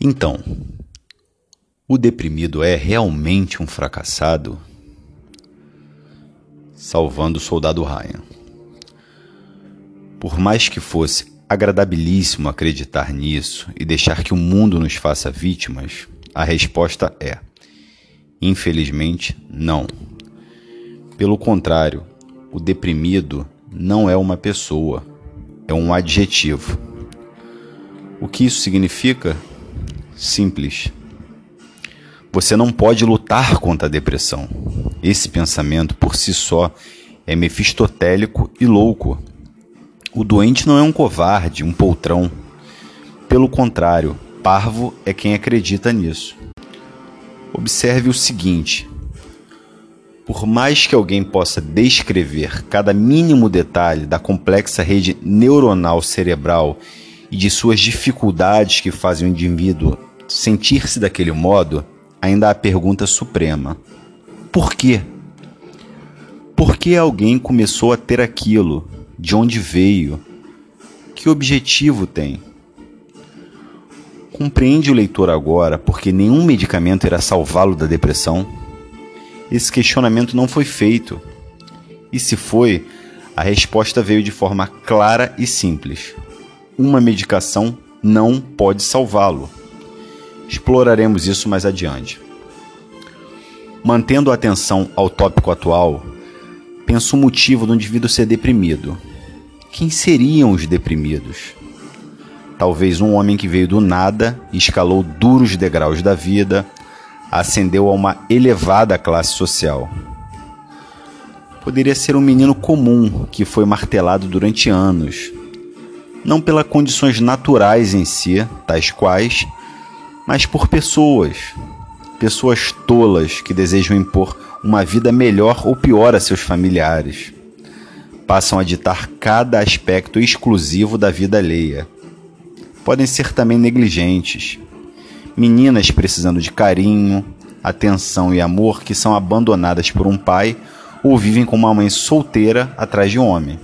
Então, o deprimido é realmente um fracassado? Salvando o soldado Ryan. Por mais que fosse agradabilíssimo acreditar nisso e deixar que o mundo nos faça vítimas, a resposta é: infelizmente, não. Pelo contrário, o deprimido não é uma pessoa, é um adjetivo. O que isso significa? Simples. Você não pode lutar contra a depressão. Esse pensamento por si só é mefistotélico e louco. O doente não é um covarde, um poltrão. Pelo contrário, parvo é quem acredita nisso. Observe o seguinte: por mais que alguém possa descrever cada mínimo detalhe da complexa rede neuronal cerebral e de suas dificuldades que fazem o indivíduo sentir-se daquele modo, ainda há a pergunta suprema: por quê? Por que alguém começou a ter aquilo? De onde veio? Que objetivo tem? Compreende o leitor agora porque nenhum medicamento irá salvá-lo da depressão? Esse questionamento não foi feito. E se foi, a resposta veio de forma clara e simples. Uma medicação não pode salvá-lo. Exploraremos isso mais adiante. Mantendo a atenção ao tópico atual, penso o motivo do indivíduo ser deprimido. Quem seriam os deprimidos? Talvez um homem que veio do nada, escalou duros degraus da vida, ascendeu a uma elevada classe social. Poderia ser um menino comum que foi martelado durante anos, não pelas condições naturais em si, tais quais, mas por pessoas. Pessoas tolas que desejam impor uma vida melhor ou pior a seus familiares. Passam a ditar cada aspecto exclusivo da vida alheia. Podem ser também negligentes. Meninas precisando de carinho, atenção e amor que são abandonadas por um pai ou vivem com uma mãe solteira atrás de um homem.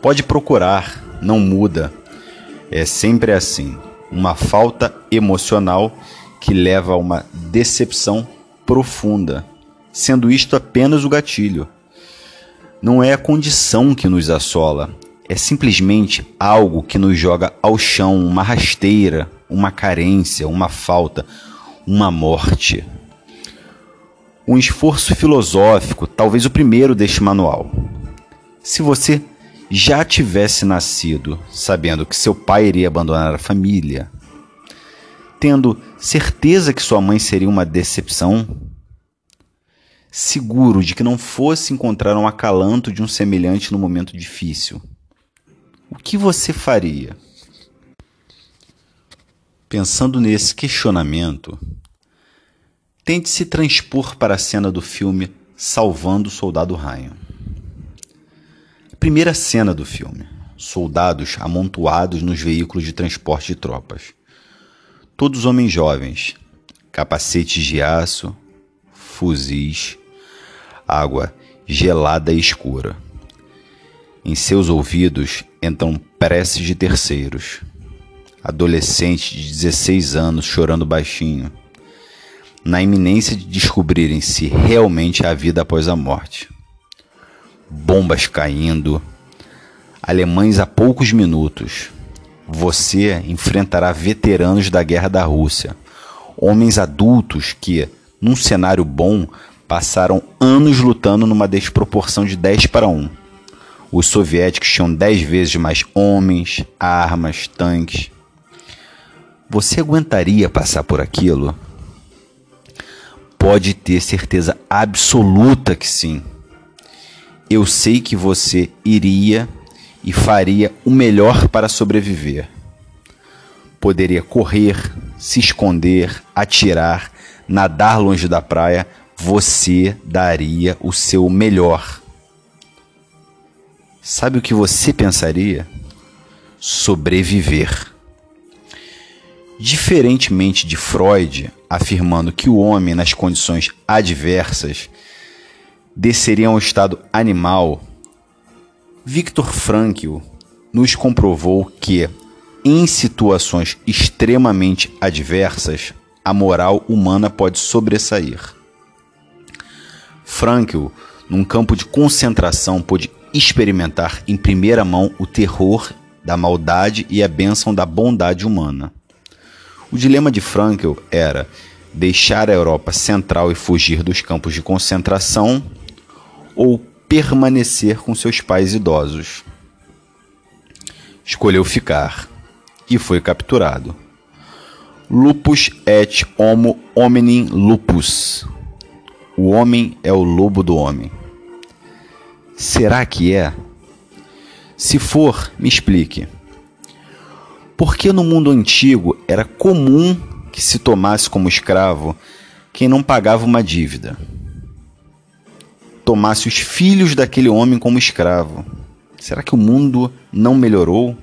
Pode procurar, não muda. É sempre assim uma falta emocional que leva a uma decepção profunda, sendo isto apenas o gatilho. Não é a condição que nos assola, é simplesmente algo que nos joga ao chão, uma rasteira, uma carência, uma falta, uma morte. Um esforço filosófico, talvez o primeiro deste manual. Se você já tivesse nascido sabendo que seu pai iria abandonar a família, tendo certeza que sua mãe seria uma decepção, seguro de que não fosse encontrar um acalanto de um semelhante no momento difícil, o que você faria? Pensando nesse questionamento, tente se transpor para a cena do filme Salvando o Soldado Ryan. Primeira cena do filme: soldados amontoados nos veículos de transporte de tropas. Todos homens jovens, capacetes de aço, fuzis, água gelada e escura. Em seus ouvidos entram preces de terceiros. Adolescentes de 16 anos chorando baixinho, na iminência de descobrirem se realmente há vida após a morte bombas caindo, alemães a poucos minutos. Você enfrentará veteranos da guerra da Rússia, homens adultos que, num cenário bom, passaram anos lutando numa desproporção de 10 para 1. Os soviéticos tinham 10 vezes mais homens, armas, tanques. Você aguentaria passar por aquilo? Pode ter certeza absoluta que sim eu sei que você iria e faria o melhor para sobreviver. Poderia correr, se esconder, atirar, nadar longe da praia, você daria o seu melhor. Sabe o que você pensaria? Sobreviver. Diferentemente de Freud, afirmando que o homem, nas condições adversas, desceria a um estado animal, Viktor Frankl nos comprovou que, em situações extremamente adversas, a moral humana pode sobressair. Frankl, num campo de concentração, pôde experimentar em primeira mão o terror da maldade e a bênção da bondade humana. O dilema de Frankl era deixar a Europa Central e fugir dos campos de concentração ou permanecer com seus pais idosos. Escolheu ficar e foi capturado. Lupus et homo hominin lupus. O homem é o lobo do homem. Será que é? Se for, me explique. Por que no mundo antigo era comum que se tomasse como escravo quem não pagava uma dívida? Tomasse os filhos daquele homem como escravo. Será que o mundo não melhorou?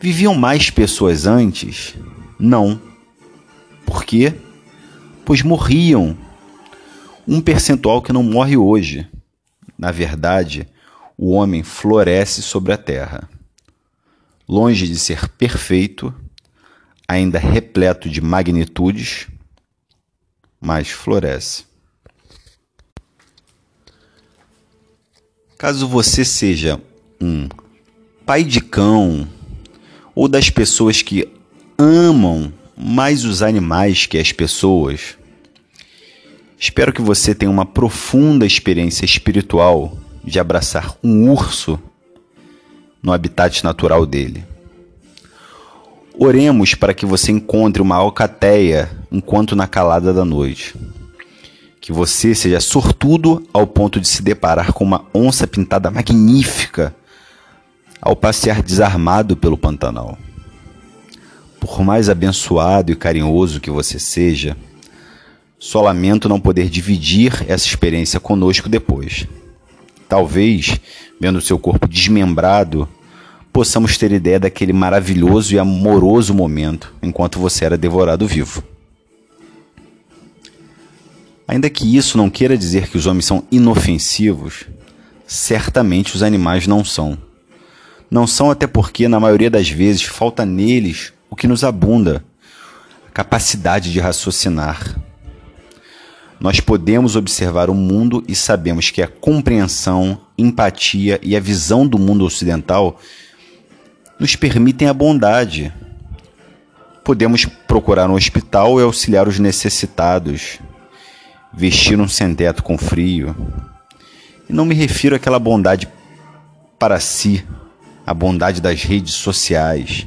Viviam mais pessoas antes? Não. Por quê? Pois morriam. Um percentual que não morre hoje. Na verdade, o homem floresce sobre a terra. Longe de ser perfeito, ainda repleto de magnitudes, mas floresce. Caso você seja um pai de cão ou das pessoas que amam mais os animais que as pessoas, espero que você tenha uma profunda experiência espiritual de abraçar um urso no habitat natural dele. Oremos para que você encontre uma alcateia enquanto na calada da noite. Que você seja sortudo ao ponto de se deparar com uma onça pintada magnífica ao passear desarmado pelo Pantanal. Por mais abençoado e carinhoso que você seja, só lamento não poder dividir essa experiência conosco depois. Talvez, vendo seu corpo desmembrado, possamos ter ideia daquele maravilhoso e amoroso momento enquanto você era devorado vivo. Ainda que isso não queira dizer que os homens são inofensivos, certamente os animais não são. Não são até porque, na maioria das vezes, falta neles o que nos abunda: a capacidade de raciocinar. Nós podemos observar o mundo e sabemos que a compreensão, empatia e a visão do mundo ocidental nos permitem a bondade. Podemos procurar um hospital e auxiliar os necessitados, vestir um sem-teto com frio. E não me refiro àquela bondade para si, a bondade das redes sociais.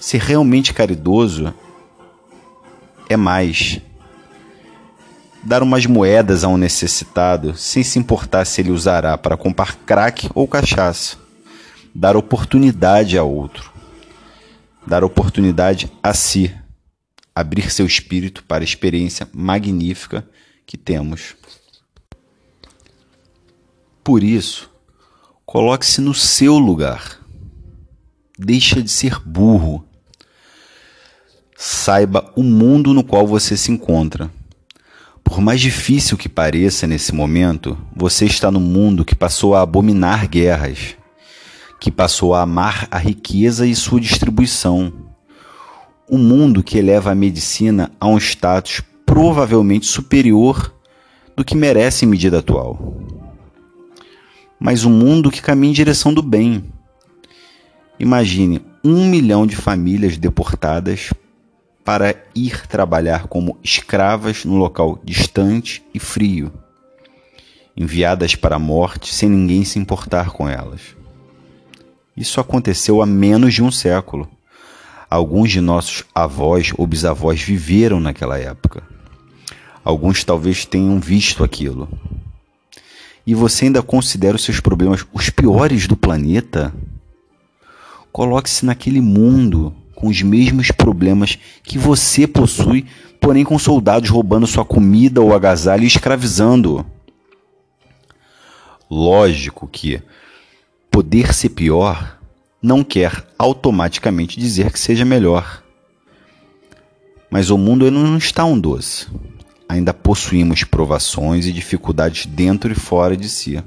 Ser realmente caridoso é mais. Dar umas moedas a um necessitado, sem se importar se ele usará para comprar crack ou cachaça dar oportunidade a outro, dar oportunidade a si, abrir seu espírito para a experiência magnífica que temos. Por isso, coloque-se no seu lugar. Deixa de ser burro. Saiba o mundo no qual você se encontra. Por mais difícil que pareça nesse momento, você está no mundo que passou a abominar guerras que passou a amar a riqueza e sua distribuição. Um mundo que eleva a medicina a um status provavelmente superior do que merece em medida atual. Mas um mundo que caminha em direção do bem. Imagine um milhão de famílias deportadas para ir trabalhar como escravas no local distante e frio, enviadas para a morte sem ninguém se importar com elas. Isso aconteceu há menos de um século. Alguns de nossos avós ou bisavós viveram naquela época. Alguns talvez tenham visto aquilo. E você ainda considera os seus problemas os piores do planeta? Coloque-se naquele mundo com os mesmos problemas que você possui, porém com soldados roubando sua comida ou agasalho e escravizando. Lógico que poder ser pior não quer automaticamente dizer que seja melhor. Mas o mundo não está um doce. Ainda possuímos provações e dificuldades dentro e fora de si.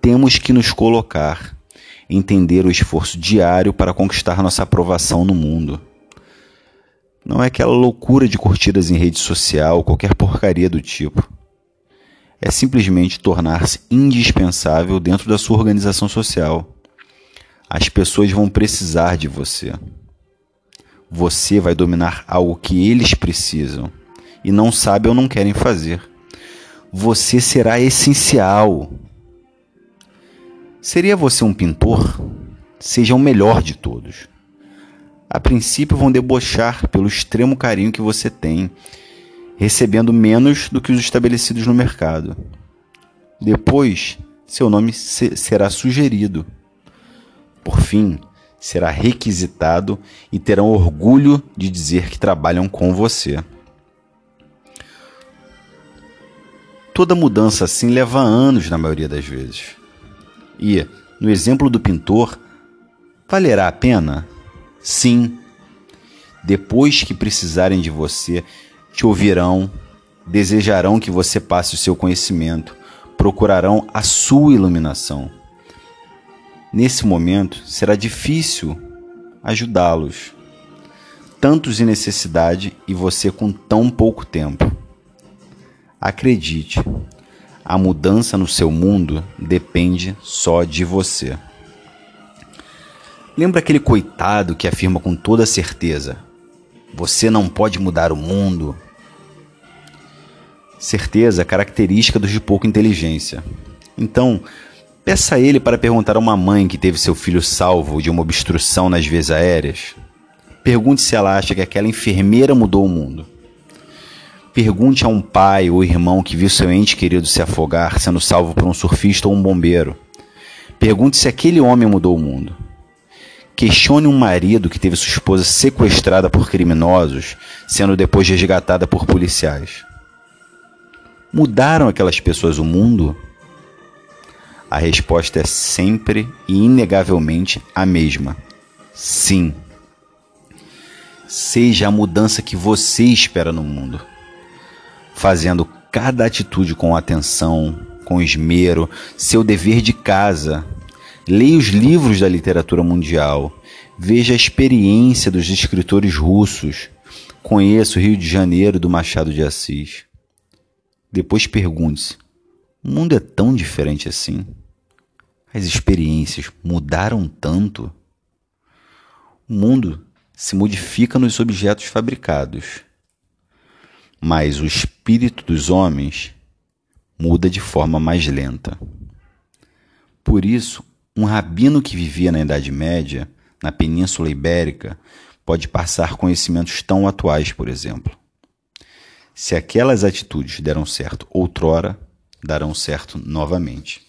Temos que nos colocar entender o esforço diário para conquistar nossa aprovação no mundo. Não é aquela loucura de curtidas em rede social, qualquer porcaria do tipo. É simplesmente tornar-se indispensável dentro da sua organização social. As pessoas vão precisar de você. Você vai dominar algo que eles precisam e não sabem ou não querem fazer. Você será essencial. Seria você um pintor? Seja o melhor de todos. A princípio vão debochar pelo extremo carinho que você tem, recebendo menos do que os estabelecidos no mercado. Depois, seu nome será sugerido. Por fim, será requisitado e terão orgulho de dizer que trabalham com você. Toda mudança assim leva anos na maioria das vezes. E, no exemplo do pintor, valerá a pena? Sim. Depois que precisarem de você, te ouvirão, desejarão que você passe o seu conhecimento, procurarão a sua iluminação. Nesse momento, será difícil ajudá-los. Tantos em necessidade e você com tão pouco tempo. Acredite, a mudança no seu mundo depende só de você. Lembra aquele coitado que afirma com toda certeza: Você não pode mudar o mundo? Certeza característica dos de pouca inteligência. Então, peça a ele para perguntar a uma mãe que teve seu filho salvo de uma obstrução nas vias aéreas. Pergunte se ela acha que aquela enfermeira mudou o mundo. Pergunte a um pai ou irmão que viu seu ente querido se afogar, sendo salvo por um surfista ou um bombeiro. Pergunte se aquele homem mudou o mundo. Questione um marido que teve sua esposa sequestrada por criminosos, sendo depois resgatada por policiais. Mudaram aquelas pessoas o mundo? A resposta é sempre e inegavelmente a mesma: sim. Seja a mudança que você espera no mundo fazendo cada atitude com atenção, com esmero, seu dever de casa. Leia os livros da literatura mundial, veja a experiência dos escritores russos, conheça o Rio de Janeiro do Machado de Assis. Depois pergunte-se: o mundo é tão diferente assim? As experiências mudaram tanto? O mundo se modifica nos objetos fabricados mas o espírito dos homens muda de forma mais lenta. Por isso, um rabino que vivia na Idade Média, na Península Ibérica, pode passar conhecimentos tão atuais, por exemplo. Se aquelas atitudes deram certo outrora, darão certo novamente.